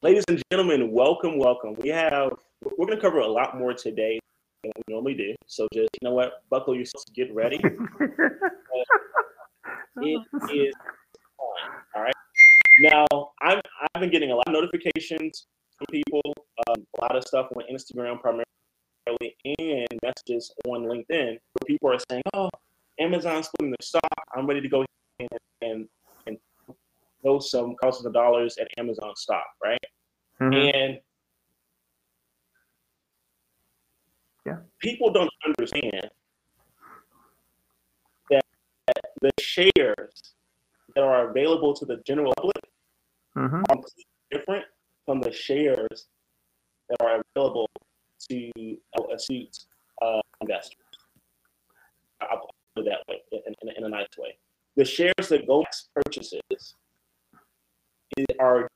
Ladies and gentlemen, welcome, welcome. We have we're going to cover a lot more today than we normally do. So just you know what, buckle yourselves, get ready. it is on. All right. Now I'm I've been getting a lot of notifications from people, um, a lot of stuff on Instagram primarily, and messages on LinkedIn where people are saying, "Oh, Amazon's splitting the stock. I'm ready to go and and throw some thousands of dollars at Amazon stock, right?" Mhm. And Yeah. people don't understand that the shares that are available to the general public Mhm. are completely different from the shares that are available to astute uh, investors. I'll put it that way, in, in, in a nice way. The shares that Goldman purchases are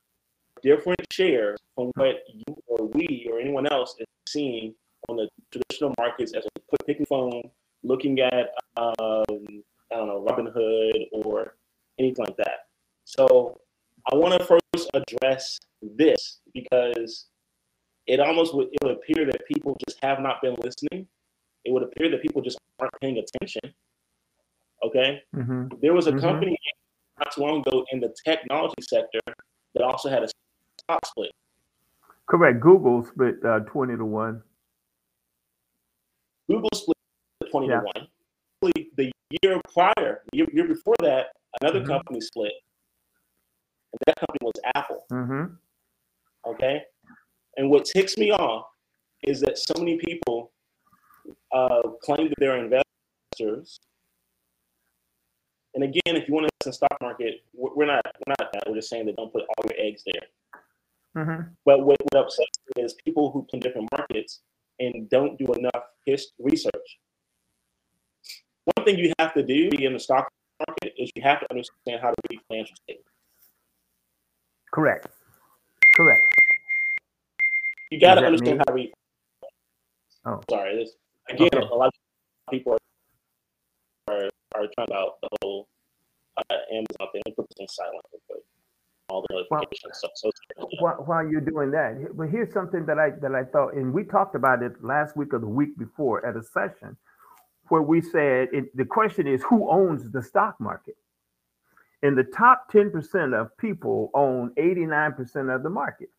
different shares from what you or we or anyone else is seeing on the traditional markets as a quick picking phone, looking at um, I don't know Robinhood or anything like that. So I want to first address this because it almost would it would appear that people just have not been listening. It would appear that people just aren't paying attention. Okay, Mhm. there was a Mhm. company not too long ago in the technology sector that also had a stock split. Correct. Google split uh, twenty to one. Google split 20 Yeah. to 1. The year prior, the year, year before that, another Mhm. company split. And that company was Apple. Mm-hmm. Okay. And what ticks me off is that so many people uh, claim that they're investors. And again, if you want to invest in the stock market, we're not we're not that. We're just saying that don't put all your eggs there. Mm-hmm. But what, what upsets me is people who play different markets and don't do enough his, research. One thing you have to do in the stock market is you have to understand how to read financial statements. Correct. Correct. You got to understand me? how to read. Oh. sorry. This, again, Okay. a lot of people are are, are trying about the whole uh, Amazon thing. Me put this in silent real quick. All the Well, notifications. so, While, while you're doing that, but here's something that I that I thought, and we talked about it last week or the week before at a session, where we said it, the question is who owns the stock market, and the top ten percent of people own eighty nine percent of the market.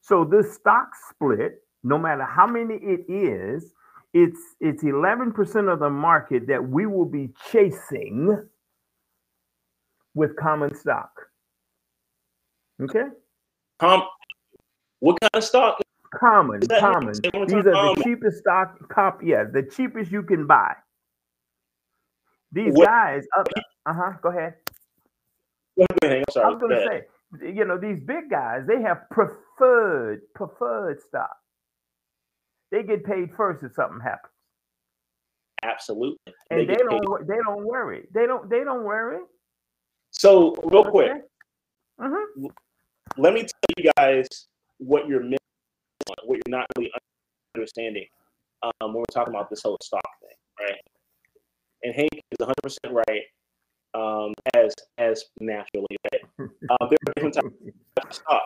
So this stock split, no matter how many it is, it's it's eleven percent of the market that we will be chasing with common stock. Okay. com, what kind of stock? Common, common. say one more These are the Common. cheapest stock cop. Yeah, the cheapest you can buy. These What- guys, uh huh. Go ahead. Go ahead, go ahead, I'm was gonna Go say, you know, these big guys, they have preferred preferred stock. They get paid first if something happens, Absolutely. and they, don't. They don't worry. They don't. They don't worry. So, real quick, hmm let me tell you guys what you're missing, what you're not really understanding um, when we're talking about this whole stock thing, right? And Hank is 100 percent right, um, as as naturally, right? Um, there are different types of stock.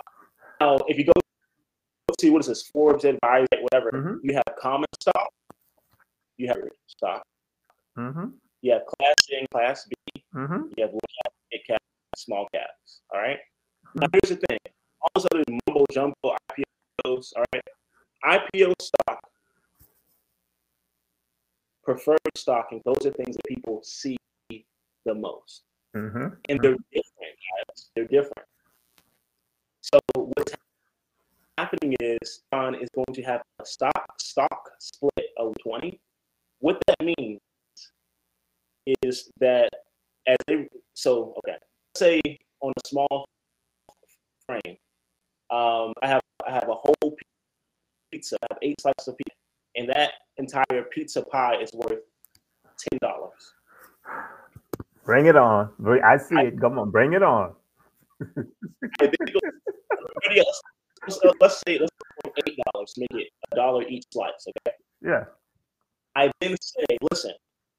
Now, if you go to what is this Forbes Advisor, whatever, Mhm. you have common stock, you have stock, mm-hmm. you have Class A and Class B, mm-hmm. you have large cap, mid cap, small caps. All right. Now here's the thing: all those other mumbo jumbo IPOs. All right. IPO stock, preferred stock, and those are things that people see the most, hmm and they're different, guys. They're different. So what's happening is John is going to have a stock stock split of 20. What that means is that as they so okay, let's say on a small frame, um, I have I have a whole pizza. I have eight slices of pizza, and that entire pizza pie is worth ten dollars. Bring it on. I see it. Come on, bring it on. let's, let's say let's go eight dollars, make it a dollar each slice. Okay. Yeah. I then say, listen,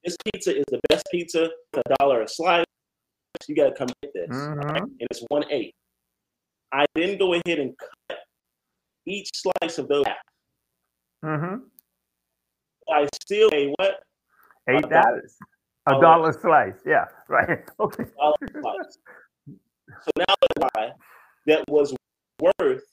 this pizza is the best pizza a dollar a slice. You got to come get this, all right? And it's one eight. I didn't go ahead and cut each slice of those. Mm-hmm. I still pay what? Eight dollars. A dollar slice. Yeah. Right. Okay. So now buy that was worth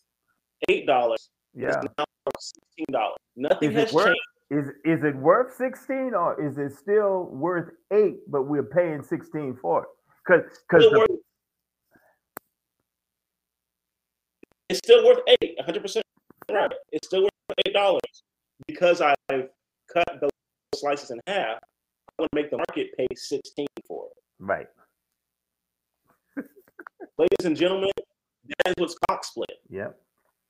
eight dollars. Yeah. now sixteen dollars. Nothing Is has worth- changed. Is is it worth 16 or is it still worth eight, but we're paying 16 for it? Because because worth- It's still worth eight, 100 percent right. It's still worth eight dollars because I've cut the slices in half. I want to make the market pay 16 for it. right. Ladies and gentlemen, that is what stock split. Yep.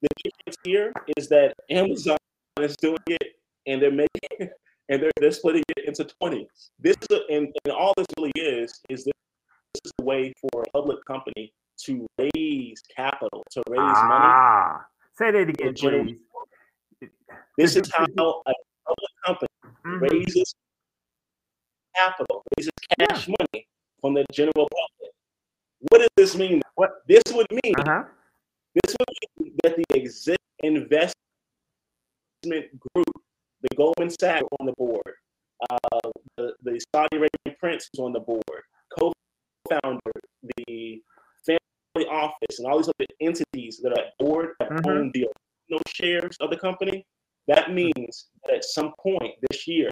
The difference here is that Amazon is doing it and they're making and they're, they're splitting it into 20. This is a- and, and all this really is is this, this is a way for a public company to raise capital, to raise money. Ah, say that again, please. This is how a public company Mhm. raises capital, raises cash money from the general public. What does this mean? What? This would mean Uh-huh. That the existing investment group, the Goldman Sachs on the board, uh, the, the Saudi Arabian Prince is on the board, co-founder, the family office, and all these other entities that are at board that Mhm. own the original shares of the company. That means that at some point this year,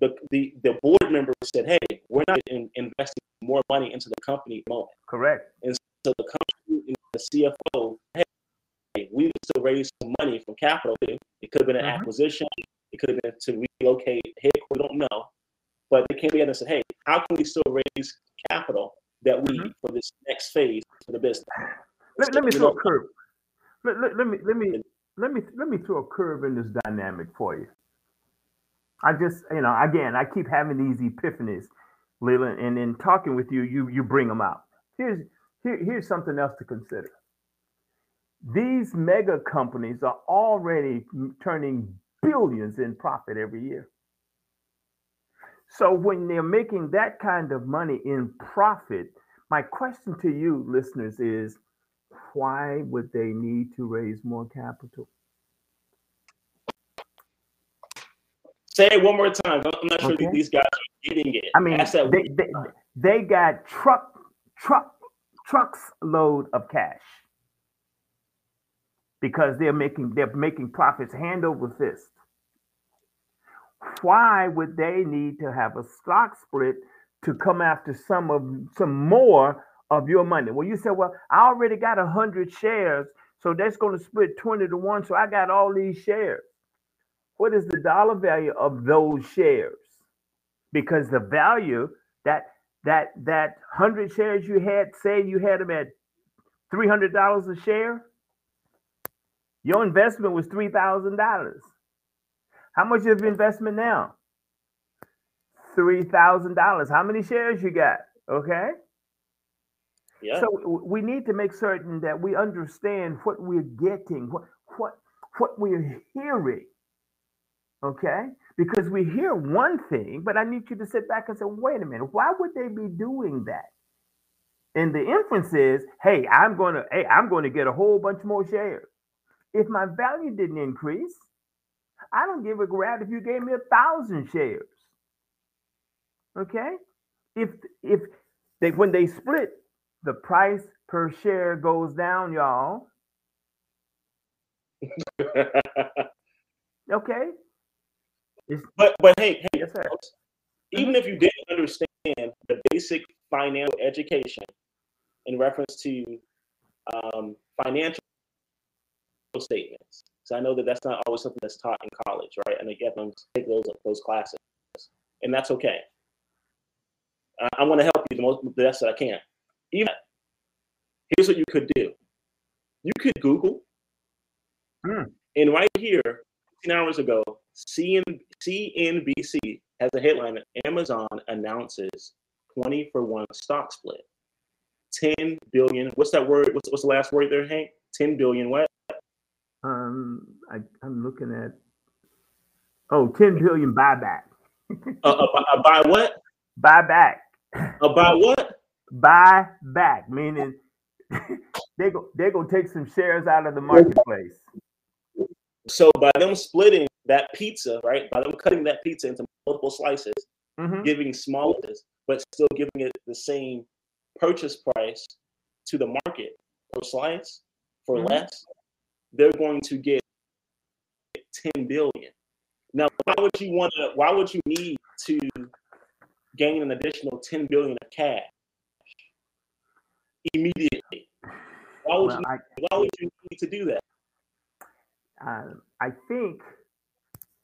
the, the, the board members said, hey, we're not in, investing more money into the company at the moment. Correct. And So the and the CFO, hey, we need to raise some money from capital. It could have been an Mhm. acquisition. It could have been to relocate headquarters. We don't know. But they came together and said, hey, how can we still raise capital that we Mhm. need for this next phase for the business? Let, let me throw a curve. Let, let, let me let me let me let me throw a curve in this dynamic for you. I just you know again I keep having these epiphanies, Leland, and in talking with you, you you bring them out. Here's here, here's something else to consider. These mega companies are already turning billions in profit every year. So when they're making that kind of money in profit, my question to you, listeners, is why would they need to raise more capital? Say it one more time. I'm not sure Okay. that these guys are getting it. I mean, they, they, they got truck truck trucks load of cash because they're making they're making profits hand over fist. Why would they need to have a stock split to come after some of some more of your money? Well, you said, well, I already got a hundred shares, so that's going to split twenty to one. So I got all these shares. What is the dollar value of those shares? Because the value that that that hundred shares you had, say you had them at three hundred dollars a share, your investment was three thousand dollars. How much of investment now? Three thousand dollars. How many shares you got? Okay. Yeah. So we need to make certain that we understand what we're getting, what what what we're hearing. Okay? Because we hear one thing, but I need you to sit back and say, wait a minute, why would they be doing that? And the inference is, hey, I'm gonna, hey, I'm gonna get a whole bunch more shares. If my value didn't increase, I don't give a crap if you gave me a thousand shares. Okay? If if they when they split, the price per share goes down, y'all. Okay? But but hey, hey, folks, even if you didn't understand the basic financial education in reference to um, financial statements, so I know that that's not always something that's taught in college, right? And you have to take those those classes, and that's okay. I, I want to help you the most the best that I can. Even here's what you could do: you could Google, Hmm. and right here, 15 hours ago, CN, CNBC has a headline that Amazon announces 20 for 1 stock split. 10 billion. What's that word? What's, what's the last word there, Hank? 10 billion what? Um, I, I'm looking at oh, 10 billion buyback. Uh, uh, uh, by what? Buyback. Uh, by what? Buy back, meaning they go they're gonna take some shares out of the marketplace. So by them splitting that pizza, right? By them cutting that pizza into multiple slices, Mhm. giving smaller, but still giving it the same purchase price to the market per slice for Mhm. less, they're going to get 10 billion. Now, why would you want to? Why would you need to gain an additional 10 billion of cash immediately? Why would Well, you? I, Why would you need to do that? Uh, I think,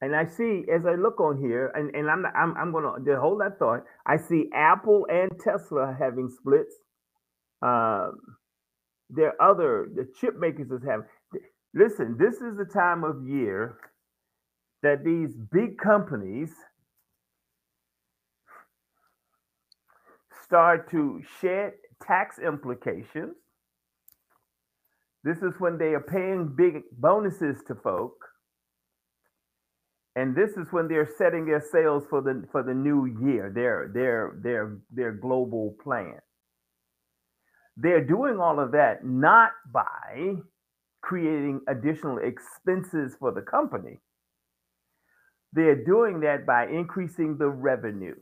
and I see as I look on here, and, and I'm, I'm I'm gonna hold that thought. I see Apple and Tesla having splits. Um, there are other the chip makers is having. Listen, this is the time of year that these big companies start to shed tax implications. This is when they are paying big bonuses to folk. And this is when they're setting their sales for the for the new year, their their their their global plan. They're doing all of that not by creating additional expenses for the company. They're doing that by increasing the revenue.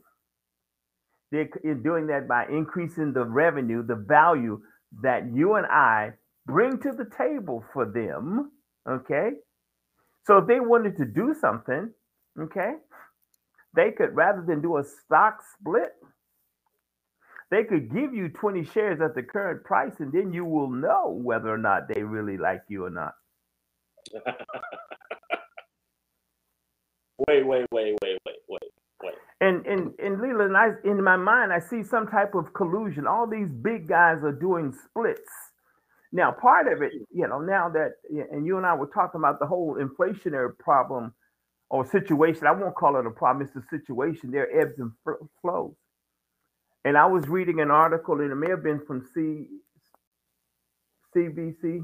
They're doing that by increasing the revenue, the value that you and I bring to the table for them. Okay. So if they wanted to do something, okay, they could, rather than do a stock split, they could give you 20 shares at the current price, and then you will know whether or not they really like you or not. Wait, wait, wait, wait, wait, wait, wait. And and and Leland, I in my mind, I see some type of collusion. All these big guys are doing splits. Now, part of it, you know, now that and you and I were talking about the whole inflationary problem or situation. I won't call it a problem; it's a situation. There are ebbs and fl- flows. And I was reading an article, and it may have been from C, CBC,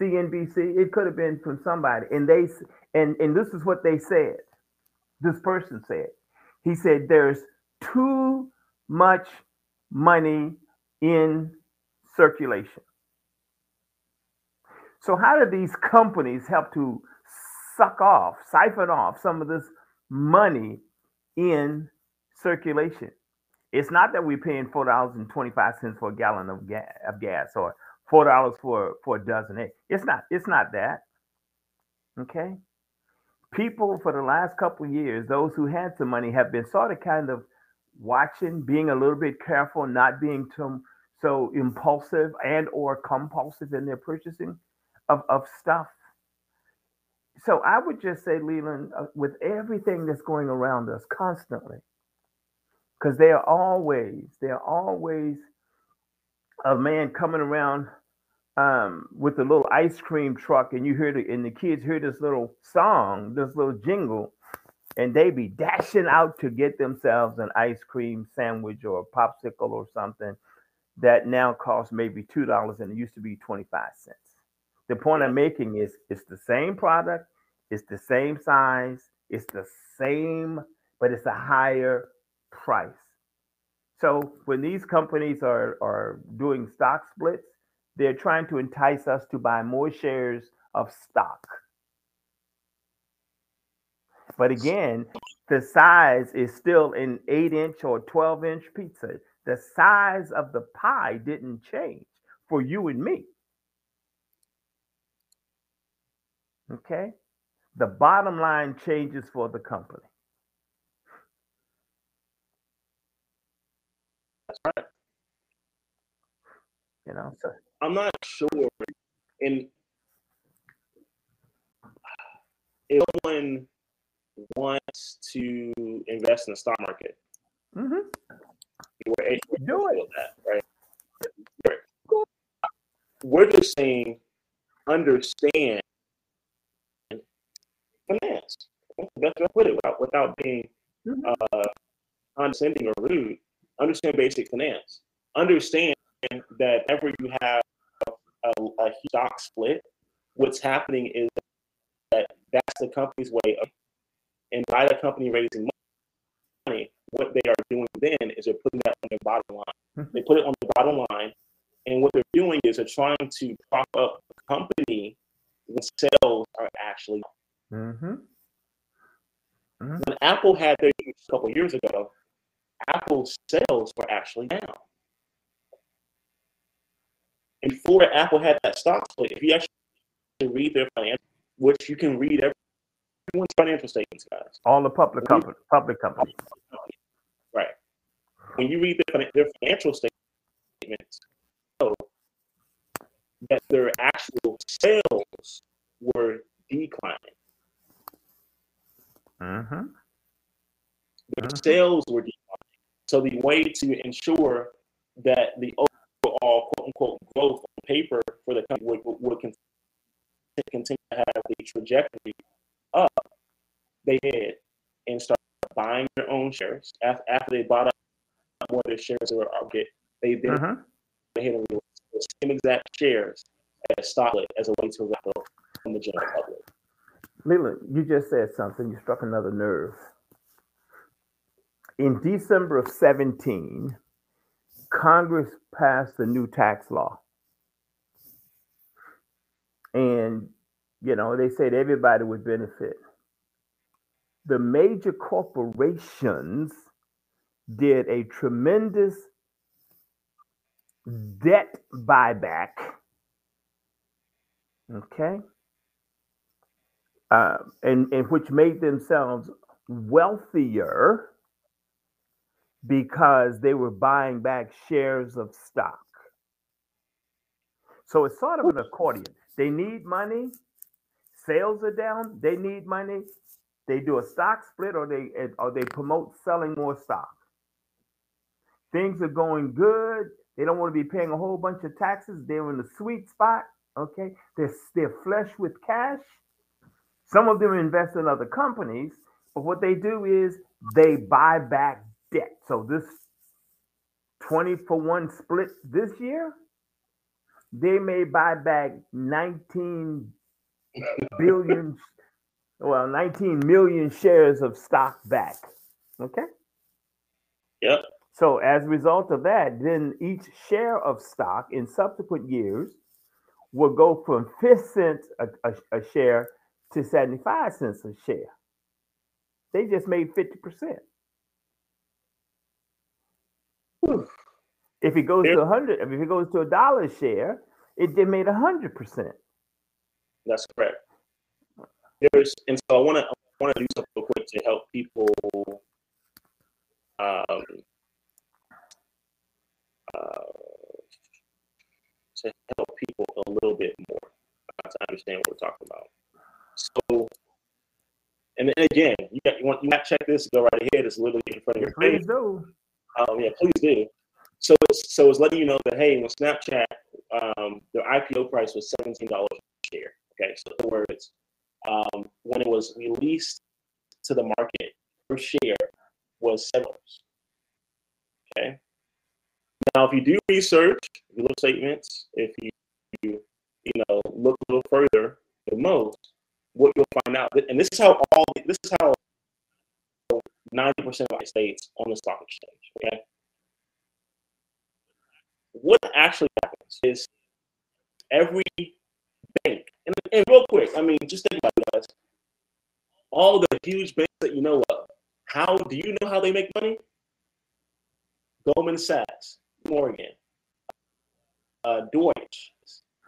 CNBC. It could have been from somebody, and they and and this is what they said. This person said. He said there's too much money in circulation. So, how do these companies help to suck off, siphon off some of this money in circulation? It's not that we're paying four dollars and twenty-five cents for a gallon of gas, of gas or four dollars for for a dozen eggs. It's not. It's not that. Okay people for the last couple of years, those who had some money have been sort of kind of watching, being a little bit careful, not being too so impulsive and or compulsive in their purchasing of, of stuff. So I would just say, Leland, uh, with everything that's going around us constantly, because they are always, they are always a man coming around um, with a little ice cream truck, and you hear the and the kids hear this little song, this little jingle, and they be dashing out to get themselves an ice cream sandwich or a popsicle or something that now costs maybe two dollars and it used to be twenty five cents. The point I'm making is it's the same product, it's the same size, it's the same, but it's a higher price. So when these companies are are doing stock splits they're trying to entice us to buy more shares of stock. But again, the size is still an eight inch or 12 inch pizza. The size of the pie didn't change for you and me. Okay? The bottom line changes for the company. That's right. You know, so I'm not sure. And if someone wants to invest in the stock market, mm-hmm. we're able to do it. that, right? We're just saying understand finance. That's the best way put it without, without being Mhm. uh, condescending or rude. Understand basic finance. Understand that whenever you have a, a stock split, what's happening is that that's the company's way of, and by the company raising money, what they are doing then is they're putting that on their bottom line. Mhm. They put it on the bottom line, And what they're doing is they're trying to prop up the company when sales are actually. Mm-hmm. Mm-hmm. When Apple had their a couple years ago, Apple's sales were actually down. And before Apple had that stock split, if you actually read their financial, which you can read everyone's financial statements, guys. All the public company, public companies. Right. When you read their, their financial statements, so that their actual sales were declining. Mm-hmm. Their mm-hmm. sales were declining. So the way to ensure that the overall quote unquote growth on paper for the company would, would continue to have the trajectory up, they did and start buying their own shares after, after they bought up more of their shares were get they then uh-huh. they had the same exact shares as stock as a way to wrap from the general public. Leland, you just said something. You struck another nerve December of 17, Congress passed a new tax law. And, you know, they said everybody would benefit. The major corporations did a tremendous debt buyback. Okay. Uh, and, and which made themselves wealthier because they were buying back shares of stock. So it's sort of an accordion. They need money, sales are down, they need money. They do a stock split or they or they promote selling more stock. Things are going good. They don't want to be paying a whole bunch of taxes. They're in the sweet spot. Okay. They're, they're flush with cash. Some of them invest in other companies, but what they do is they buy back debt. So this 20 for 1 split this year, they may buy back 19 billion, well, 19 million shares of stock back. Okay? Yep. So as a result of that, then each share of stock in subsequent years will go from 5 cents a, a, a share to 75 cents a share. They just made 50%. If it goes to a hundred, if it goes to a dollar share, it they made a hundred percent. That's correct. There's and so I want to I want to do something quick to help people. Um, uh, to help people a little bit more to understand what we're talking about. So, and then again, you got you want you got check this. Go right ahead. It's literally in front of your face. Please do. Um, yeah, please do. So it's so it's letting you know that hey, when Snapchat, um, their IPO price was seventeen dollars a share. Okay, so in other words, um, when it was released to the market, per share was seven dollars. Okay. Now, if you do research, if you look statements, if you, you know look a little further than most, what you'll find out, and this is how all this is how 90% of my states on the stock exchange. Okay. What actually happens is every bank, and, and real quick, I mean, just think about it, guys. All the huge banks that you know of, how do you know how they make money? Goldman Sachs, Morgan, uh, Deutsche,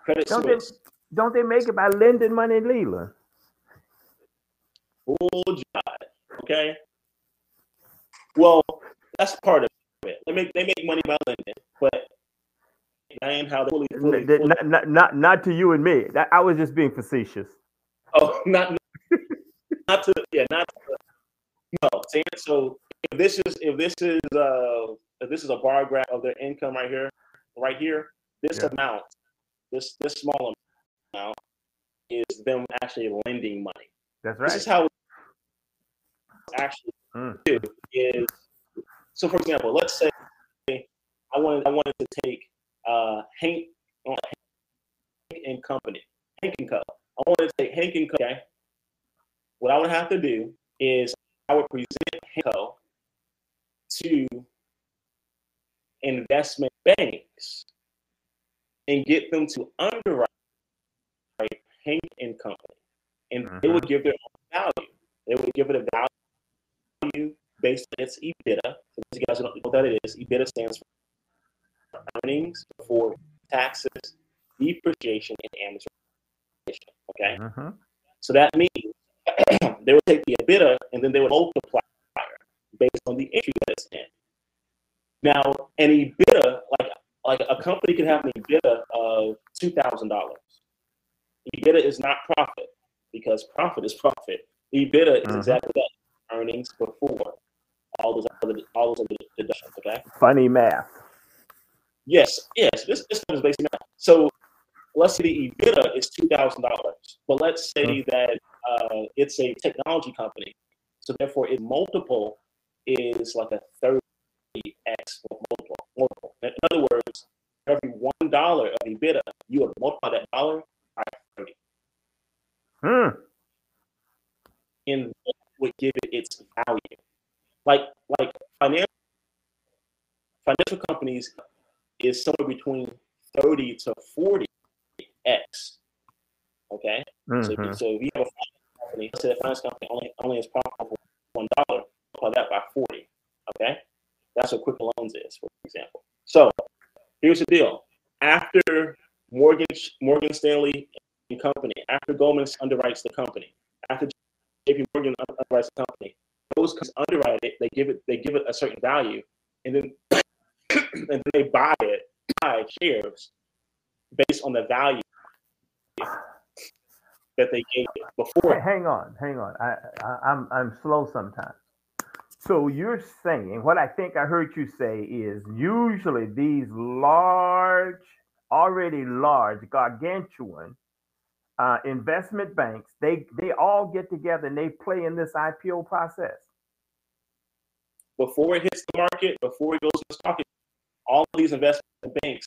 Credit don't Suisse. They, don't they make it by lending money in Leland? Full job. Okay. Well, that's part of it. They make they make money by lending, but and how they fully, fully, fully not, not, not not to you and me. That, I was just being facetious. Oh, not not to yeah, not to, no. So if this is if this is uh if this is a bar graph of their income right here, right here, this yeah. amount, this this small amount is them actually lending money. That's right. This is how we actually mm. do is so for example, let's say I wanted I wanted to take uh Hank, Hank and Company, Hank and Co. I wanted to take Hank and Co. Okay? What I would have to do is I would present Hank Co. to investment banks and get them to underwrite Hank and Company, and mm-hmm. they would give their own value. They would give it a value based on its EBITDA. Those you guys don't know what that is, EBITDA stands for earnings before taxes, depreciation, and amortization. Okay, mm-hmm. so that means they would take the EBITDA and then they would multiply based on the entry that it's in. Now, an EBITDA, like like a company can have an EBITDA of two thousand dollars. EBITDA is not profit because profit is profit. EBITDA is mm-hmm. exactly that earnings before all those other all those other deductions. Okay. Funny math. Yes, yes. This this is basic math. So let's say the EBITDA is two thousand dollars, but let's say mm-hmm. that uh, it's a technology company, so therefore its multiple is like a thirty x multiple. multiple. In other words, every one dollar of EBITDA, you would multiply that dollar by thirty. Hmm. And would give it its value. Like like financial financial companies is somewhere between 30 to 40 x. Okay? Mm-hmm. So, so if you have a company, let's say the finance company only only is profitable for one dollar, multiply that by 40. Okay? That's what Quicken Loans is, for example. So here's the deal. After Morgan Morgan Stanley and Company, after Goldman underwrites the company, after JP Morgan underwrites the company, those companies underwrite it, they give it they give it a certain value, and then and they buy it, buy shares based on the value that they gave it before. hang on, hang on. I, I I'm I'm slow sometimes. So you're saying what I think I heard you say is usually these large, already large, gargantuan uh, investment banks, they they all get together and they play in this IPO process. Before it hits the market, before it goes to the stock, all of these investment banks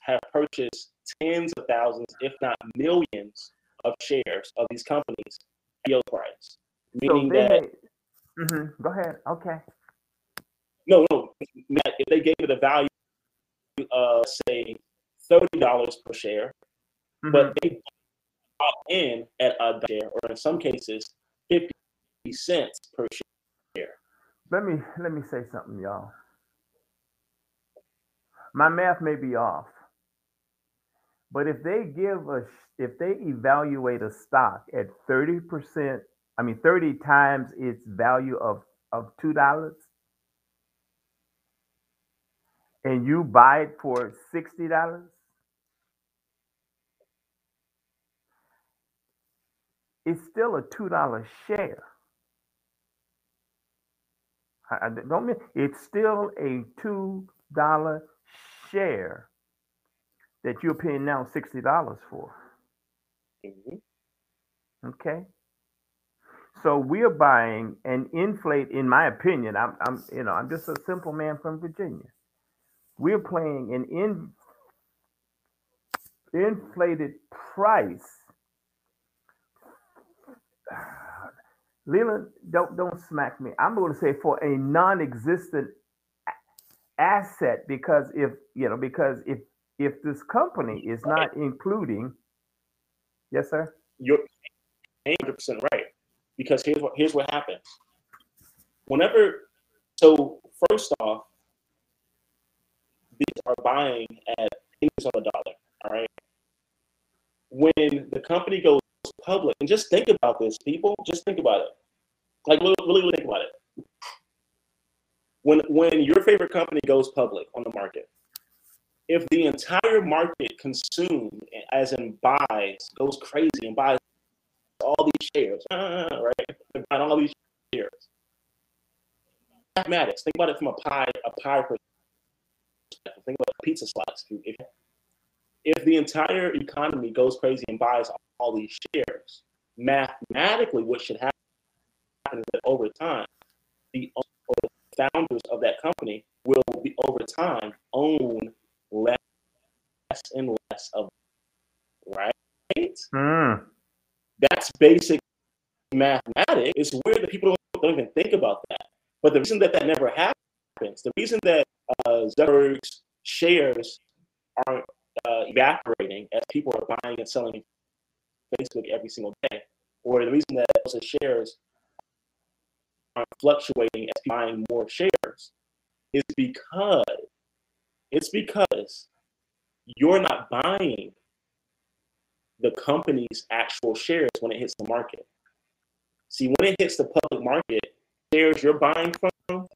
have purchased tens of thousands, if not millions, of shares of these companies IPO price, meaning so that. Mm-hmm. Go ahead. Okay. No, no. If they gave it a value, uh, say thirty dollars per share, mm-hmm. but they bought in at a share, or in some cases, fifty cents per share. Let me let me say something, y'all. My math may be off, but if they give a if they evaluate a stock at thirty percent I mean, 30 times its value of, of $2 and you buy it for $60, it's still a $2 share. I, don't mean it's still a $2 share that you're paying now $60 for. Mm-hmm. Okay. So we're buying an inflate, in my opinion. I'm, I'm, you know, I'm just a simple man from Virginia. We're playing an in, inflated price. Leland, don't don't smack me. I'm going to say for a non-existent asset because if you know because if if this company is not including, yes, sir. You're 100 percent right because here's what here's what happens. Whenever, so first off, these are buying at pennies on the dollar. All right. When the company goes public, and just think about this, people. Just think about it. Like really, really think about it. When when your favorite company goes public on the market, if the entire market consumed, as in buys, goes crazy and buys all these shares, right? Buying all these shares. Mathematics. Think about it from a pie, a pie perspective. Think about pizza slice. If, if the entire economy goes crazy and buys all these shares, mathematically, what should happen is that over time, the founders of that company will be over time own less and less of right. Mm. That's basic mathematics. It's weird that people don't, don't even think about that. But the reason that that never happens, the reason that uh, Zuckerberg's shares are uh, evaporating as people are buying and selling Facebook every single day, or the reason that those shares are fluctuating as buying more shares is because it's because you're not buying the company's actual shares when it hits the market. See, when it hits the public market, shares you're buying from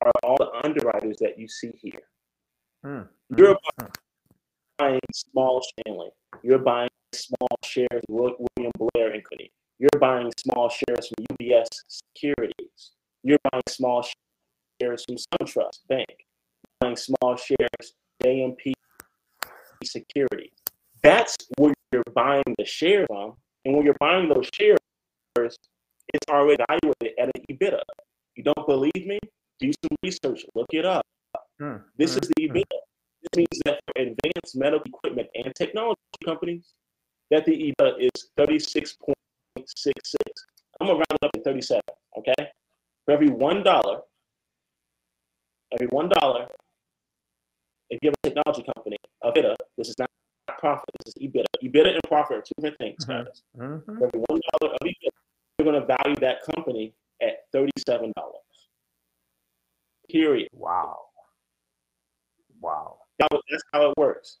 are all the underwriters that you see here. Hmm. You're Hmm. buying small Stanley. You're buying small shares of William Blair and Company. You're buying small shares from UBS Securities. You're buying small shares from SunTrust Bank. You're buying small shares JMP Security. That's where you're buying the shares from. And when you're buying those shares, it's already evaluated at an EBITDA. You don't believe me? Do some research, look it up. Hmm. This Hmm. is the EBITDA. This means that for advanced medical equipment and technology companies, that the EBITDA is 36.66. I'm gonna round it up to 37, okay? For every one dollar, every one dollar, if you have a technology company, EBITDA, this is not profit, this is EBITDA. EBITDA and profit are two different things, Mhm. guys. Mhm. For every one dollar of EBITDA, you're gonna value that company at $37. Period. Wow. Wow. That- That's how it works.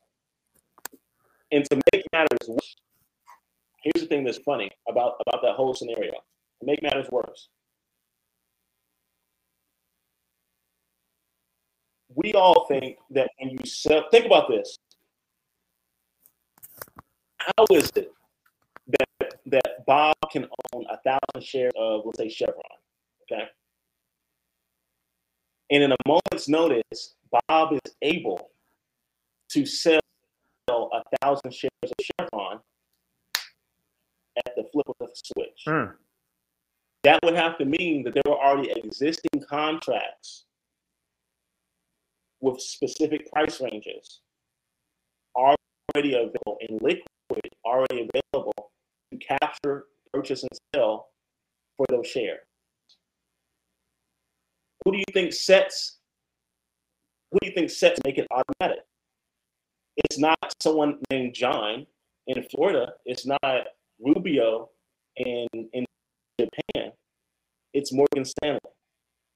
And to make matters worse, here's the thing that's funny about, about that whole scenario. To make matters worse, we all think that when you sell, think about this. How is it that that Bob can own a thousand shares of, let's say, Chevron? Okay. And in a moment's notice, Bob is able to sell a thousand shares of Chevron at the flip of the switch. Hmm. That would have to mean that there were already existing contracts with specific price ranges already available in liquid, already available to capture, purchase, and sell for those shares. Who do you think sets? Who do you think sets make it automatic? It's not someone named John in Florida. It's not Rubio in in Japan. It's Morgan Stanley.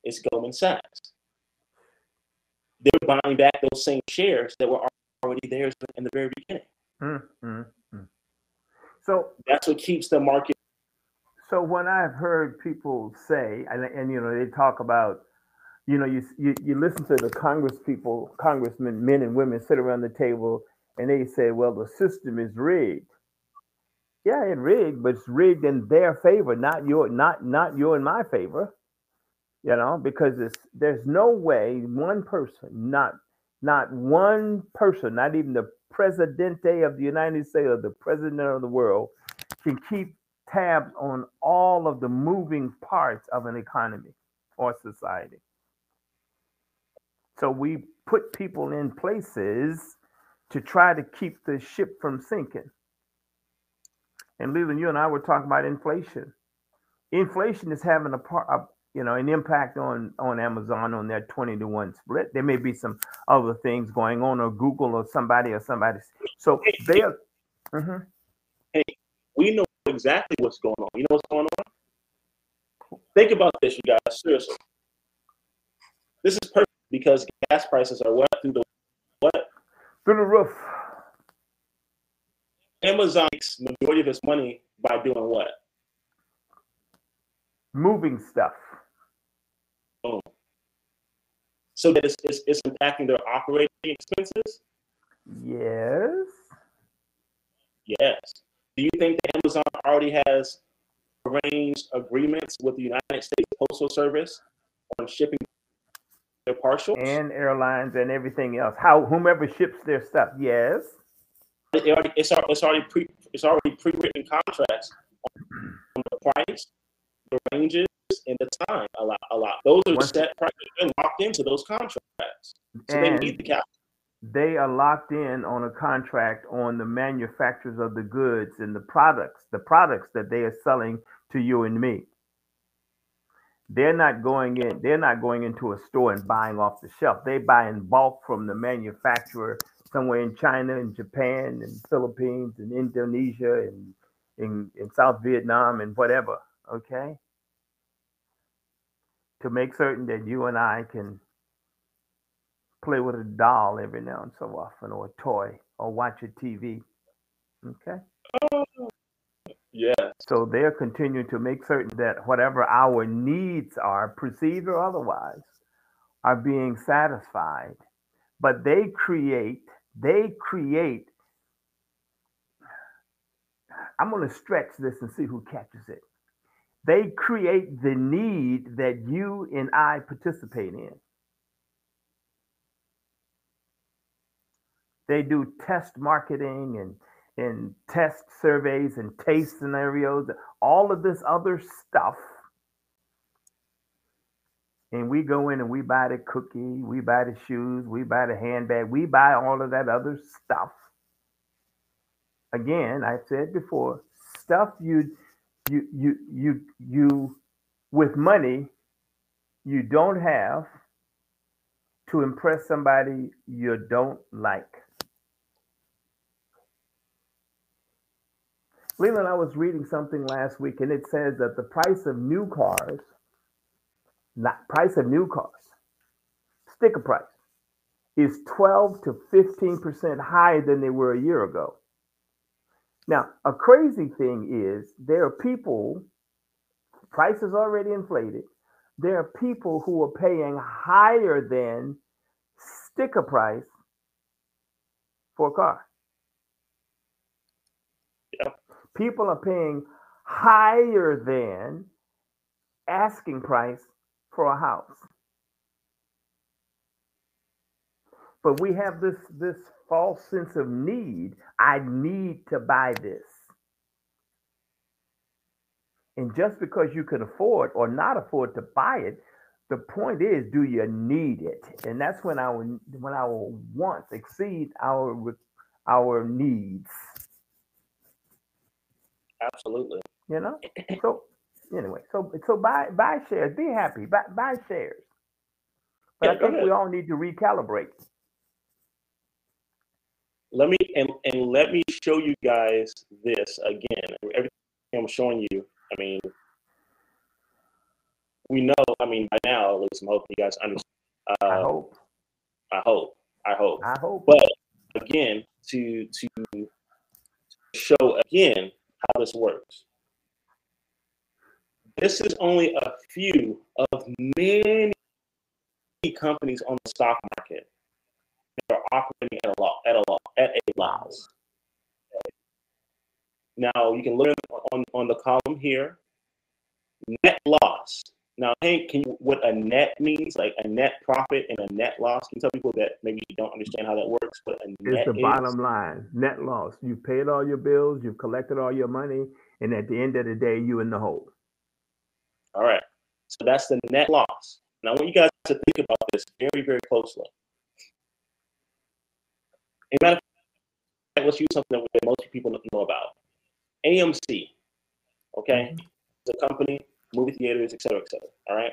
It's Goldman Sachs. They're buying back those same shares that were already theirs in the very beginning. Hmm. Hmm. Hmm. So That's what keeps the market. So when I've heard people say, and, and you know, they talk about, you know, you, you you listen to the Congress people, congressmen, men and women sit around the table, and they say, well, the system is rigged. Yeah, it's rigged, but it's rigged in their favor, not your, not not you and my favor. You know, because it's there's no way one person, not not one person, not even the presidente of the United States or the president of the world, can keep tabs on all of the moving parts of an economy or society. So we put people in places to try to keep the ship from sinking. And Leland, you and I were talking about inflation. Inflation is having a part, a, you know, an impact on on Amazon on their twenty to one split. There may be some other things going on, or Google, or somebody, or somebody. So they are. Mhm. We know exactly what's going on. You know what's going on? Think about this, you guys. Seriously. This is perfect because gas prices are what through the what? through the roof. Amazon makes majority of its money by doing what? moving stuff. Boom. So that it's, it's, it's impacting their operating expenses? Yes. Yes. Do you think that Amazon already has arranged agreements with the United States Postal Service on shipping their parcels? And airlines and everything else. How whomever ships their stuff. Yes. It already, it's, al- it's already pre it's already pre-written contracts on the price, the ranges, and the time. A lot, a lot. Those are Once- set prices. They're locked into those contracts, so they need the capital. they are locked in on a contract on the manufacturers of the goods and the products, the products that they are selling to you and me. They're not going in, they're not going into a store and buying off the shelf. They buy in bulk from the manufacturer somewhere in China and Japan and Philippines and Indonesia and in, in South Vietnam and whatever, okay? To make certain that you and I can play with a doll every now and so often or a toy or watch a TV. Okay? Yeah. So they're continuing to make certain that whatever our needs are, perceived or otherwise, are being satisfied. But they create, they create. I'm going to stretch this and see who catches it. They create the need that you and I participate in. They do test marketing and and test surveys and taste scenarios, all of this other stuff. And we go in and we buy the cookie, we buy the shoes, we buy the handbag, we buy all of that other stuff. Again, I said before, stuff you you you you you with money you don't have to impress somebody you don't like. Leland, I was reading something last week and it says that the price of new cars, price of new cars, sticker price, is 12 to 15% higher than they were a year ago. Now, a crazy thing is there are people, prices already inflated. There are people who are paying higher than sticker price for a car. People are paying higher than asking price for a house. But we have this this false sense of need. I need to buy this. And just because you can afford or not afford to buy it, the point is, do you need it? And that's when our when our wants exceed our our needs. Absolutely. You know. So anyway, so so buy buy shares. Be happy. Buy buy shares. But Yeah, I think we all need to recalibrate. Let me and, and let me show you guys this again. Everything I'm showing you, I mean, we know, I mean, by now, at least I'm hoping you guys understand. Uh, I hope. I hope. I hope. I hope. But again, to to show again how this works. This is only a few of many companies on the stock market that are operating at a loss at a loss at a loss. Now you can look on, on the column here, net loss. Now, Hank, can you what a net means, like a net profit and a net loss? Can you tell people that maybe you don't understand how that works? What a net It's the is? bottom line. Net loss. You've paid all your bills, you've collected all your money, and at the end of the day, you in the hole. All right. So that's the net loss. Now, I want you guys to think about this very, very closely. In matter of fact, let's use something that most people don't know about. AMC, okay, mm-hmm. it's a company, movie theaters, et cetera, et cetera. All right.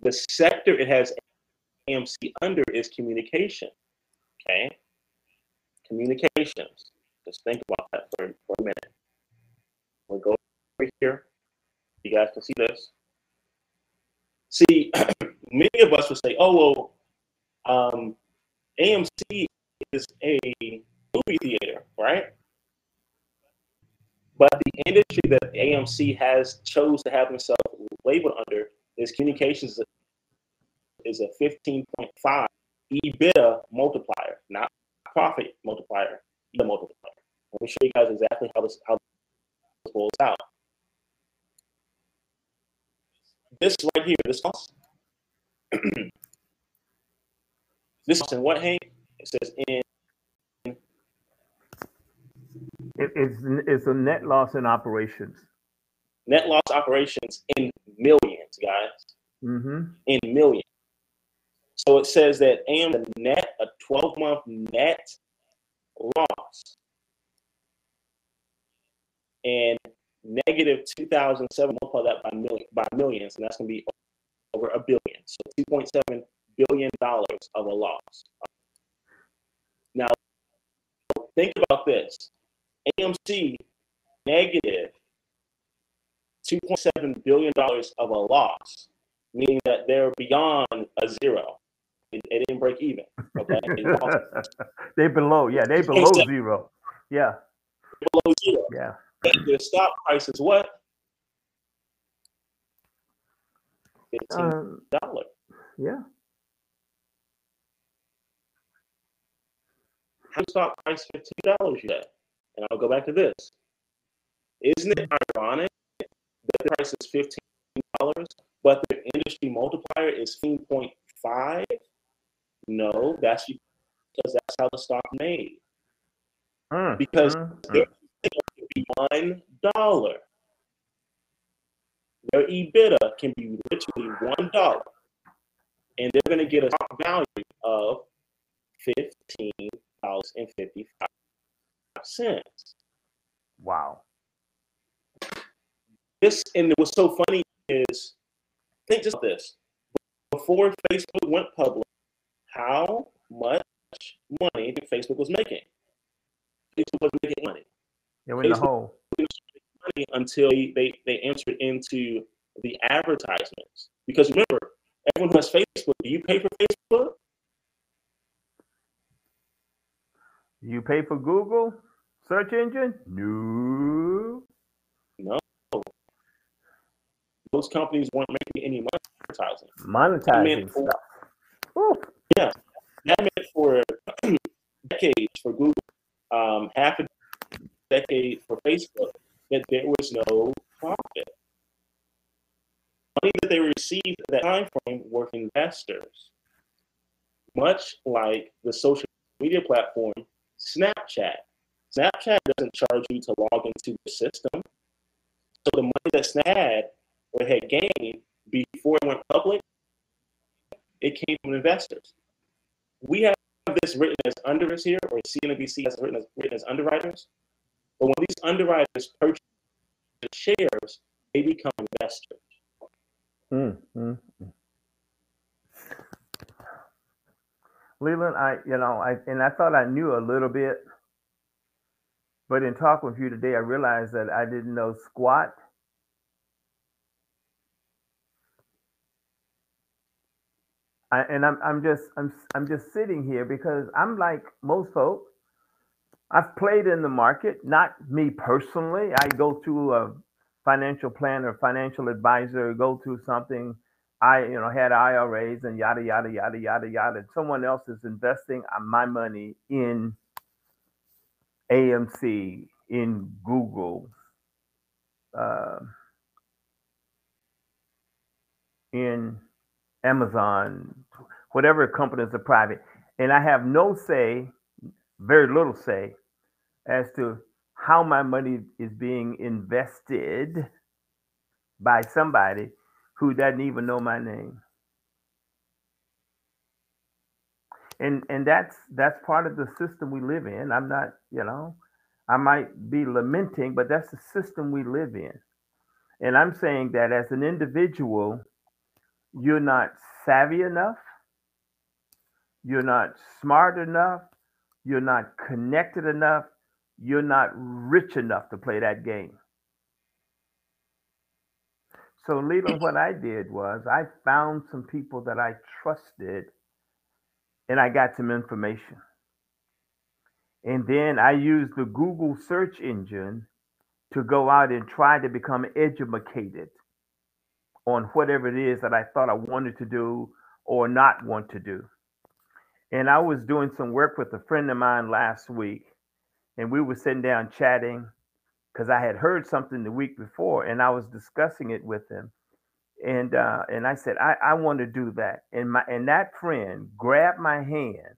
The sector it has AMC under is communication. Okay. Communications. Just think about that for, for a minute. We'll go over here. You guys can see this. See, many of us would say, oh, well, um, AMC is a movie theater, right? But the industry that AMC has chose to have themselves labeled under is communications is a 15.5 EBITDA multiplier, not profit multiplier, EBITDA multiplier. Let me show you guys exactly how this how this rolls out. This right here, this cost. this is in what Hank? It says in It, it's it's a net loss in operations. net loss operations in millions, guys. hmm in millions. So it says that AM the net a 12 month net loss and negative 2007 multiply that by million by millions and that's going to be over a billion. So 2.7 billion dollars of a loss. Now think about this AMC $2.7 billion of a loss, meaning that they're beyond a zero. They, they didn't break even. Okay. They below, yeah, they below zero. Yeah, below zero. yeah. And their stock price is what? Fifteen Um, dollars. yeah. How stock price fifteen dollars yet? And I'll go back to this. Isn't it ironic that the price is fifteen dollars, but the industry multiplier is fifteen point five? No, that's because that's how the stock made. Mm, Because mm, mm. One dollar. Their EBITDA can be literally one dollar, and they're going to get a stock value of fifteen dollars and fifty-five cents. Wow. This and what's so funny is think just this: before Facebook went public, how much money did Facebook was making? Facebook was making money. They were in the hole. money until they, they, they entered into the advertisements. Because remember, everyone who has Facebook, do you pay for Facebook? You pay for Google search engine? No. No. Those companies weren't making any money advertising. Monetizing for- stuff. Whew. That meant for decades for Google, um, half a decade for Facebook, that there was no profit. Money that they received at that time frame were investors. Much like the social media platform Snapchat. Snapchat doesn't charge you to log into the system. So the money that Snap had or had gained before it went public, it came from investors. We have this written as underwriters here, or CNBC has written as, written as underwriters. But when these underwriters purchase shares, they become investors. Mm, mm, mm. I and I thought I knew a little bit, but in talking with you today, I realized that I didn't know squat. I, and I'm I'm just I'm I'm just sitting here because I'm like most folk. I've played in the market, not me personally. I go to a financial planner, financial advisor, go to something. I, you know, had IRAs and yada yada yada yada yada. Someone else is investing uh, my money in AMC, in Google, uh, in Amazon, whatever companies are private, and I have no say, very little say, as to how my money is being invested by somebody who doesn't even know my name. And and that's that's part of the system we live in. I'm not, you know, I might be lamenting, but that's the system we live in. And I'm saying that as an individual, you're not savvy enough, you're not smart enough, you're not connected enough, you're not rich enough to play that game. So, Leland, what I did was I found some people that I trusted and I got some information. And then I used the Google search engine to go out and try to become educated on whatever it is that I thought I wanted to do or not want to do. And I was doing some work with a friend of mine last week, and we were sitting down chatting because I had heard something the week before, and I was discussing it with him. And uh, and I said, I, I want to do that. And my and that friend grabbed my hand,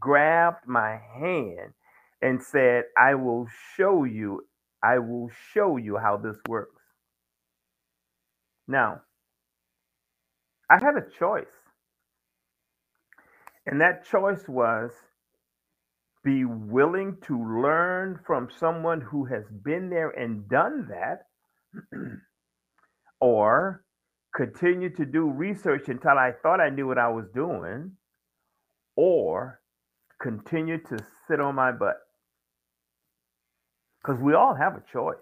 grabbed my hand, and said, I will show you, I will show you how this works. Now, I had a choice. And that choice was be willing to learn from someone who has been there and done that, or continue to do research until I thought I knew what I was doing, or continue to sit on my butt. Because we all have a choice.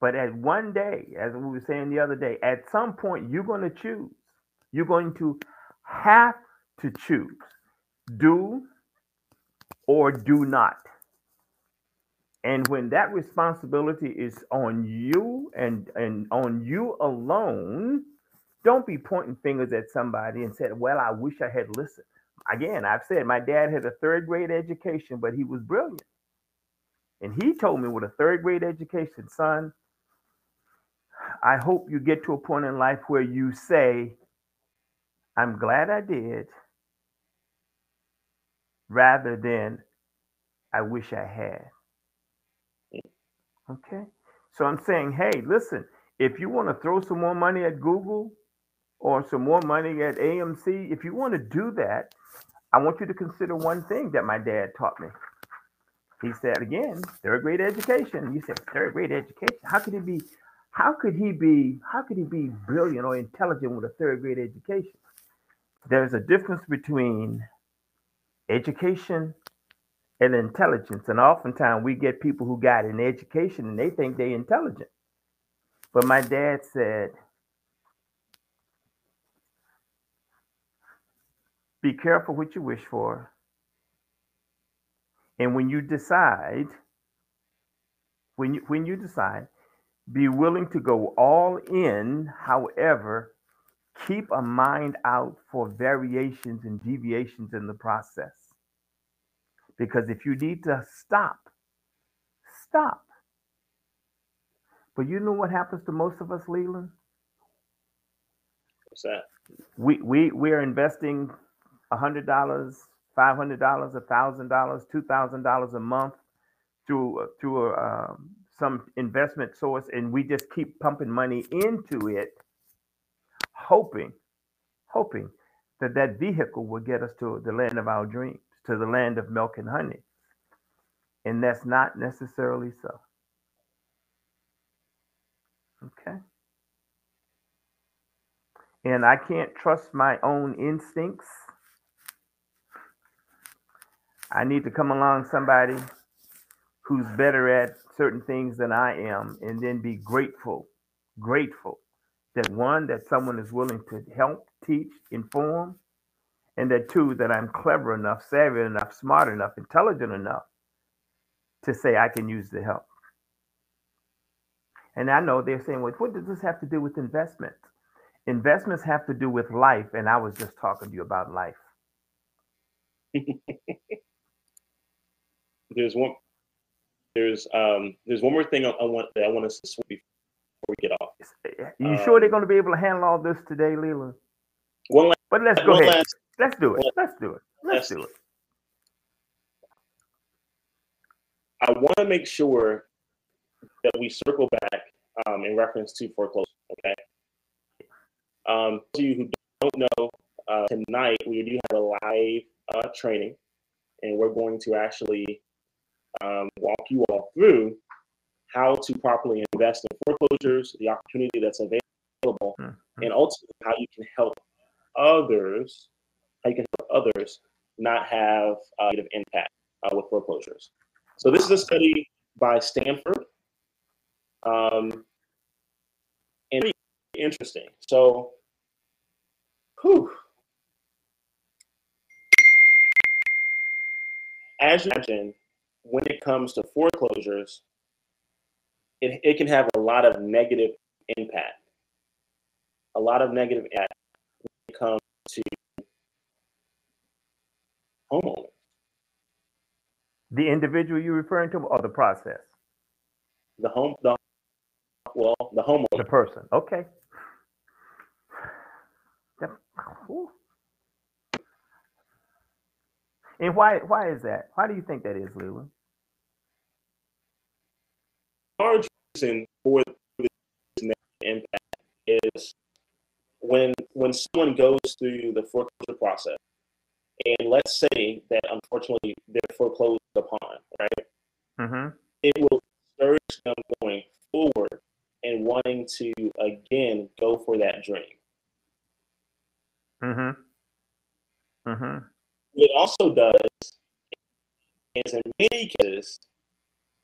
But at one day, as we were saying the other day, at some point you're going to choose. You're going to have to choose do or do not. And when that responsibility is on you and, and on you alone, don't be pointing fingers at somebody and said, Well, I wish I had listened. Again, I've said my dad had a third grade education, but he was brilliant. And he told me with a third grade education, son, I hope you get to a point in life where you say, I'm glad I did, rather than I wish I had. Okay. So I'm saying, hey, listen, if you want to throw some more money at Google or some more money at AMC, if you want to do that, I want you to consider one thing that my dad taught me. He said again, third grade education. You said third grade education. How could he be how could he be how could he be brilliant or intelligent with a third grade education? There's a difference between education and intelligence. And oftentimes we get people who got an education and they think they're intelligent. But my dad said, be careful what you wish for. And when you decide, when you when you decide, be willing to go all in, however, keep a mind out for variations and deviations in the process. Because if you need to stop, stop. But you know what happens to most of us, Leland? What's that? We we we are investing hundred dollars, five hundred dollars, a thousand dollars, two thousand dollars a month through through a, um, some investment source, and we just keep pumping money into it, hoping, hoping that that vehicle will get us to the land of our dreams, to the land of milk and honey, and that's not necessarily so. Okay. And I can't trust my own instincts. I need to come along somebody who's better at certain things than I am and then be grateful, grateful that one, that someone is willing to help, teach, inform, and that two, that I'm clever enough, savvy enough, smart enough, intelligent enough to say I can use the help. And I know they're saying, well, what does this have to do with investments? Investments have to do with life, and I was just talking to you about life. there's one there's um there's one more thing I, I want that I want us to swing before we get off. You sure they're going to be able to handle all this today, Leland? One last, But let's go ahead. last Let's do it. Let's do it. Let's do it. I want to make sure that we circle back um, in reference to foreclosure. Okay. Um, of you who don't know, uh, tonight we do have a live uh, training, and we're going to actually um, walk you all through how to properly invest in foreclosures, the opportunity that's available, Mhm. and ultimately how you can help others, how you can help others not have a negative impact uh, with foreclosures. So this is a study by Stanford, um, and interesting. So, whew. as you imagine, when it comes to foreclosures, it, it can have a lot of negative impact. A lot of negative impact when it comes to homeowners. The individual you're referring to or the process? The home, the well, the homeowner. The person. Okay. Ooh. And why why is that? Why do you think that is, Leland? large reason for this impact is when when someone goes through the foreclosure process, and let's say that unfortunately they're foreclosed upon, right? Mm-hmm. It will discourage them going forward and wanting to again go for that dream. Mm-hmm. Mm-hmm. also does is in many cases,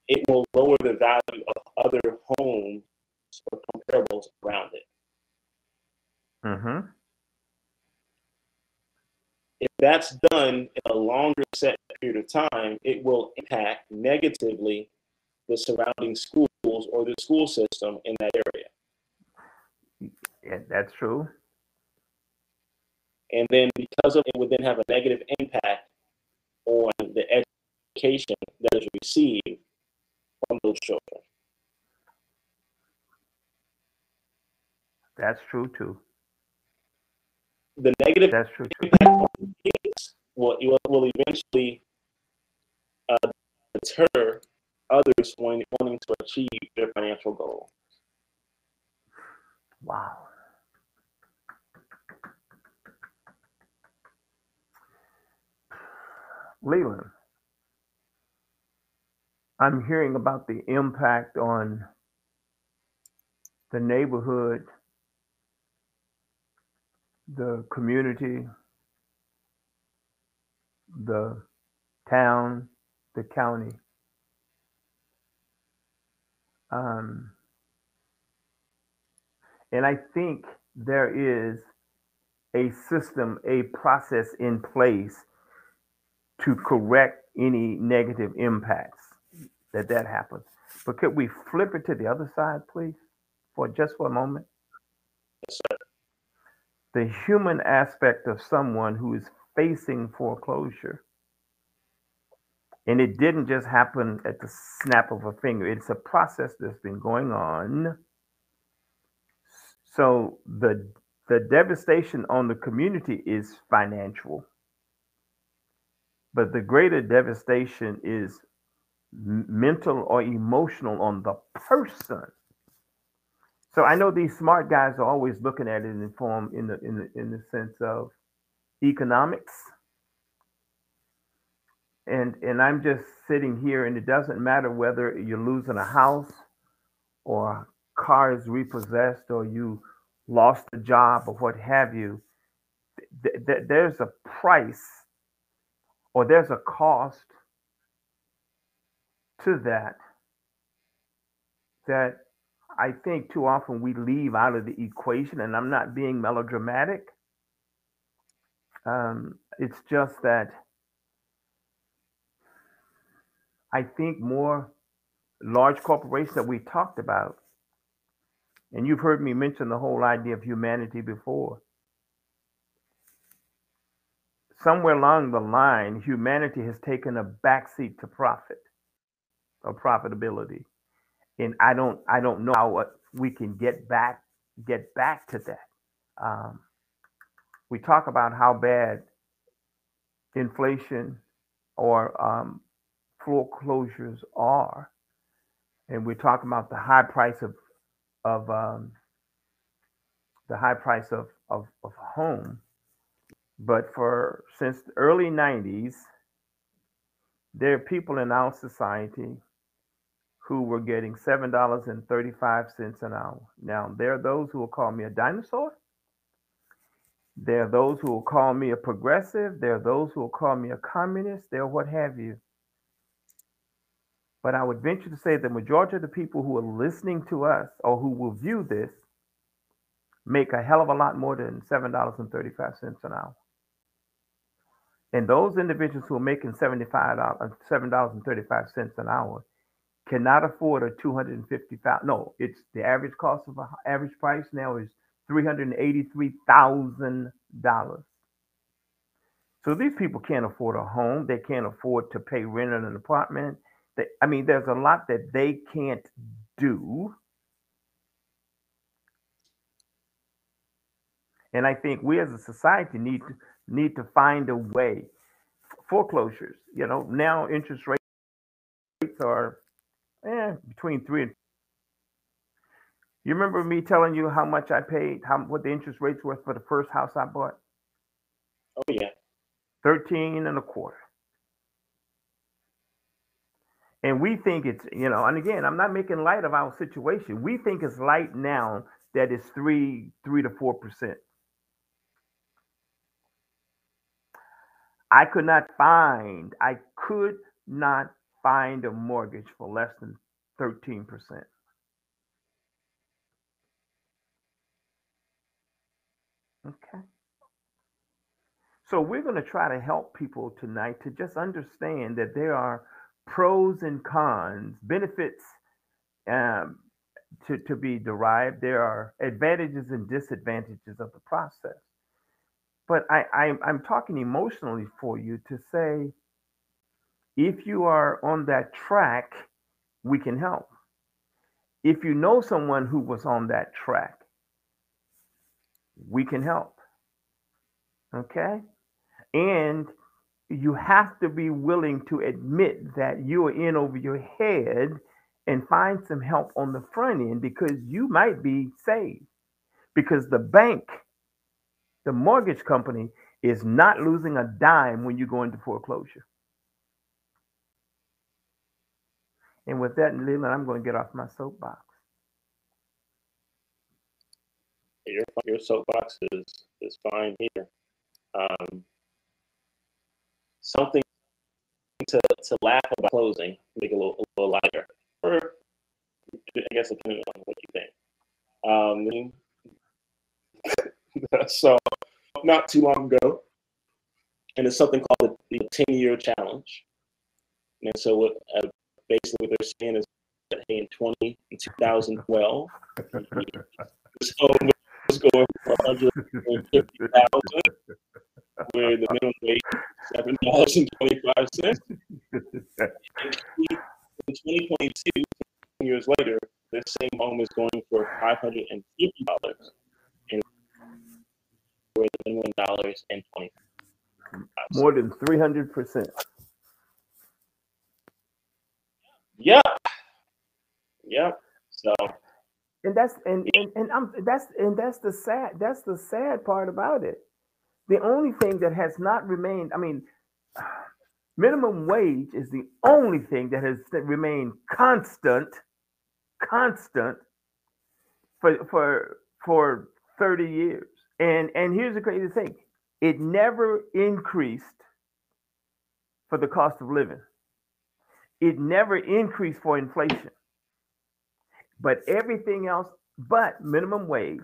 it will lower the value of other homes or comparables around it. Mm-hmm. If that's done in a longer set period of time, it will impact negatively the surrounding schools or the school system in that area. Yeah, that's true. And then because of it would then have a negative impact on the education that is received from those children. That's true too. The negative That's true too. impact on kids will, will, eventually uh, deter others wanting, wanting to achieve their financial goal. Wow. Leland, I'm hearing about the impact on the neighborhood, the community, the town, the county. Um, and I think there is a system, a process in place to correct any negative impacts that that happens. But could we flip it to the other side, please, for just for a moment? Yes, sir. The human aspect of someone who is facing foreclosure. And it didn't just happen at the snap of a finger. It's a process that's been going on. So the the devastation on the community is financial. But the greater devastation is mental or emotional on the person. So I know these smart guys are always looking at it in form in the in the in the sense of economics. And and I'm just sitting here and it doesn't matter whether you're losing a house or a car is repossessed or you lost a job or what have you. Th- th- there's a price or there's a cost to that that I think too often we leave out of the equation, and I'm not being melodramatic. Um, it's just that I think more large corporations that we talked about, and you've heard me mention the whole idea of humanity before. Somewhere along the line, humanity has taken a backseat to profit or profitability and I don't I don't know how we can get back get back to that. Um, we talk about how bad inflation or um, foreclosures are, and we talk about the high price of of um, the high price of of, of home. But for since the early '90s, there are people in our society who were getting seven dollars and thirty-five cents an hour. Now there are those who will call me a dinosaur. There are those who will call me a progressive. There are those who will call me a communist. There are what have you. But I would venture to say the majority of the people who are listening to us or who will view this make a hell of a lot more than seven dollars and thirty-five cents an hour. And those individuals who are making seventy-five dollars, seven dollars and thirty-five cents an hour cannot afford a two hundred and fifty thousand. No, it's the average cost of a average price now is three hundred and eighty-three thousand dollars. So these people can't afford a home. They can't afford to pay rent on an apartment. They, I mean, there's a lot that they can't do. And I think we as a society need to need to find a way. Foreclosures, you know, now interest rates are eh, between three and. You remember me telling you how much I paid, how what the interest rates were for the first house I bought? Oh yeah, 13 and a quarter. And we think it's, you know, and again, I'm not making light of our situation. We think it's light now that it's three, three to four percent. I could not find, I could not find a mortgage for less than 13%. Okay. So we're going to try to help people tonight to just understand that there are pros and cons, benefits um, to, to be derived. There are advantages and disadvantages of the process. But I, I, I'm talking emotionally for you to say, if you are on that track, we can help. If you know someone who was on that track, we can help. Okay? And you have to be willing to admit that you are in over your head and find some help on the front end because you might be saved. Because the bank, the mortgage company, is not losing a dime when you go into foreclosure. And with that, Leland, I'm going to get off my soapbox. Your, your soapbox is, is fine here. Um, something to, to laugh about closing, make it a little, a little lighter, or I guess depending on what you think. Um, so, not too long ago, and it's something called the, the 10 year challenge. And so, what, uh, basically, what they're saying is that hey, in 20, in 2012, this home was going for 150,000 where the minimum wage seven dollars and twenty five cents. In twenty twenty two, years later, this same home is going for five hundred and fifty dollars, and where the minimum dollars and twenty. More than three hundred percent. Yep. Yep. So. And that's and, and and I'm that's and that's the sad that's the sad part about it the only thing that has not remained, I mean, minimum wage is the only thing that has remained constant, constant for for for 30 years. And and here's the crazy thing. It never increased for the cost of living. It never increased for inflation. But everything else but minimum wage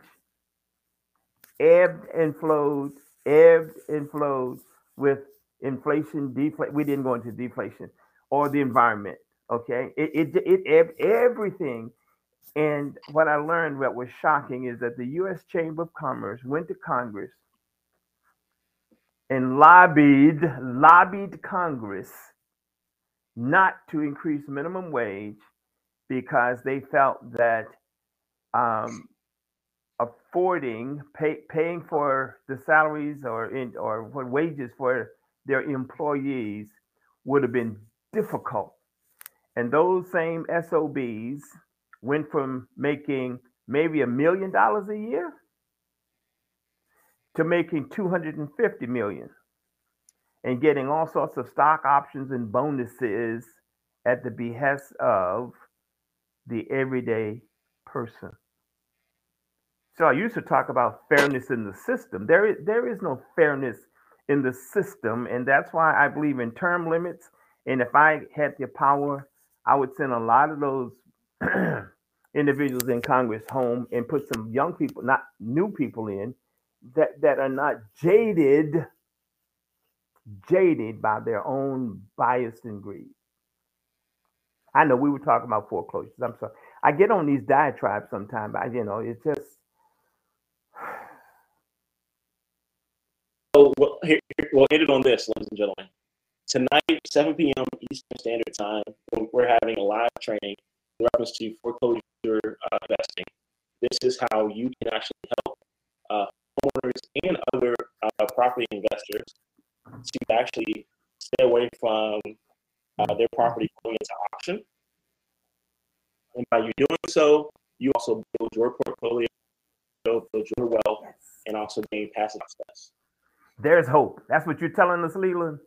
ebbed and flowed ebbed and flowed with inflation, deflation. We didn't go into deflation or the environment. Okay, it it it ebbed everything. And what I learned that was shocking is that the U.S. Chamber of Commerce went to Congress and lobbied lobbied Congress not to increase minimum wage because they felt that um, affording pay, paying for the salaries or in, or wages for their employees would have been difficult. And those same SOBs went from making maybe a million dollars a year to making 250 million and getting all sorts of stock options and bonuses at the behest of the everyday person. So I used to talk about fairness in the system. There is there is no fairness in the system, and that's why I believe in term limits. And if I had the power, I would send a lot of those individuals in Congress home and put some young people, not new people in, that that are not jaded, jaded by their own bias and greed. I know we were talking about foreclosures. I'm sorry. I get on these diatribes sometimes, but you know, it's just So we'll, we'll end it on this, ladies and gentlemen. Tonight, 7 p.m. Eastern Standard Time, we're having a live training in reference to foreclosure uh, investing. This is how you can actually help uh, homeowners and other uh, property investors to actually stay away from uh, their property going into auction. And by you doing so, you also build your portfolio, build your wealth, yes. and also gain passive access. There's hope. That's what you're telling us, Leland.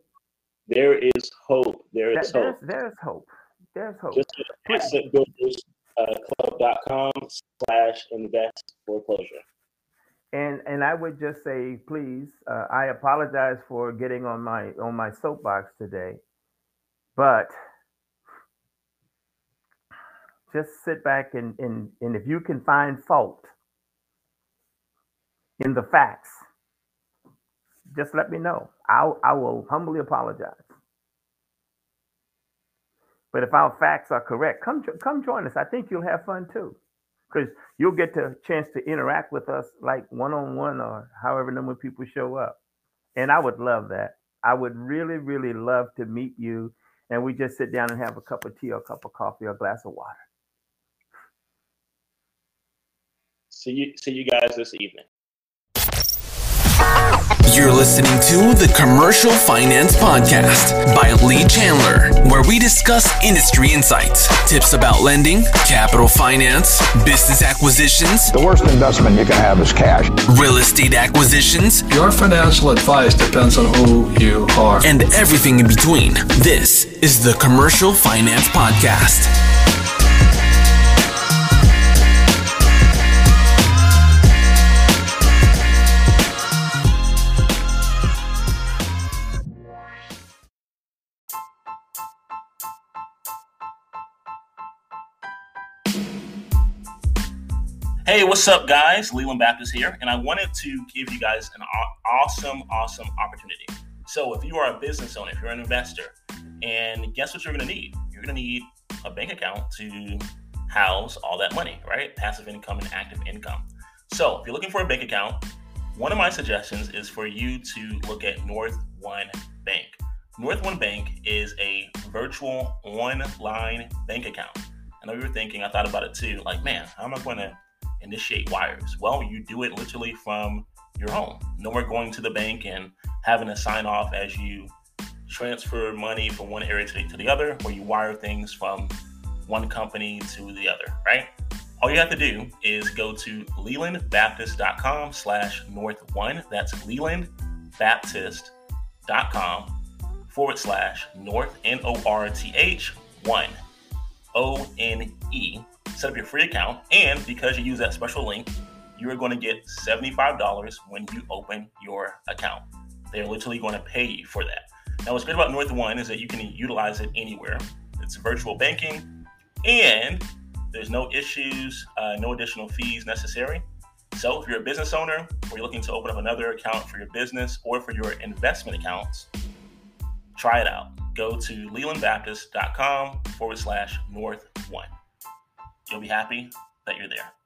There is hope. There is there's, hope. There's hope. There's hope. Just assetbuildersclub.com uh, slash invest foreclosure. and and I would just say, please, uh, I apologize for getting on my on my soapbox today, but just sit back and and and if you can find fault in the facts, just let me know. I'll I will humbly apologize. But if our facts are correct, come come join us. I think you'll have fun too because you'll get the chance to interact with us like one on one or however many people show up. And I would love that. I would really, really love to meet you. And we just sit down and have a cup of tea or a cup of coffee or a glass of water. See you, see you guys this evening. You're listening to the Commercial Finance Podcast by Lee Chandler, where we discuss industry insights, tips about lending, capital finance, business acquisitions. The worst investment you can have is cash. Real estate acquisitions. Your financial advice depends on who you are. And everything in between. This is the Commercial Finance Podcast. Hey, what's up, guys? Leland Baptist here, and I wanted to give you guys an awesome, awesome opportunity. So, if you are a business owner, if you're an investor, and guess what you're going to need? You're going to need a bank account to house all that money, right? Passive income and active income. So, if you're looking for a bank account, one of my suggestions is for you to look at North One Bank. North One Bank is a virtual online bank account. I know you were thinking, I thought about it too, like, man, how am I going to initiate wires? Well, you do it literally from your home. No more going to the bank and having to sign off as you transfer money from one area to the other, or you wire things from one company to the other, right? All you have to do is go to lelandbaptist.com slash north one. That's lelandbaptist.com forward slash north, N O R T H, one, O N E set up your free account, and because you use that special link, you are going to get $75 when you open your account. They're literally going to pay you for that. Now, what's great about North One is that you can utilize it anywhere. It's virtual banking, and there's no issues, uh, no additional fees necessary. So, if you're a business owner or you're looking to open up another account for your business or for your investment accounts, try it out. Go to lelandbaptist.com forward slash north one you'll be happy that you're there.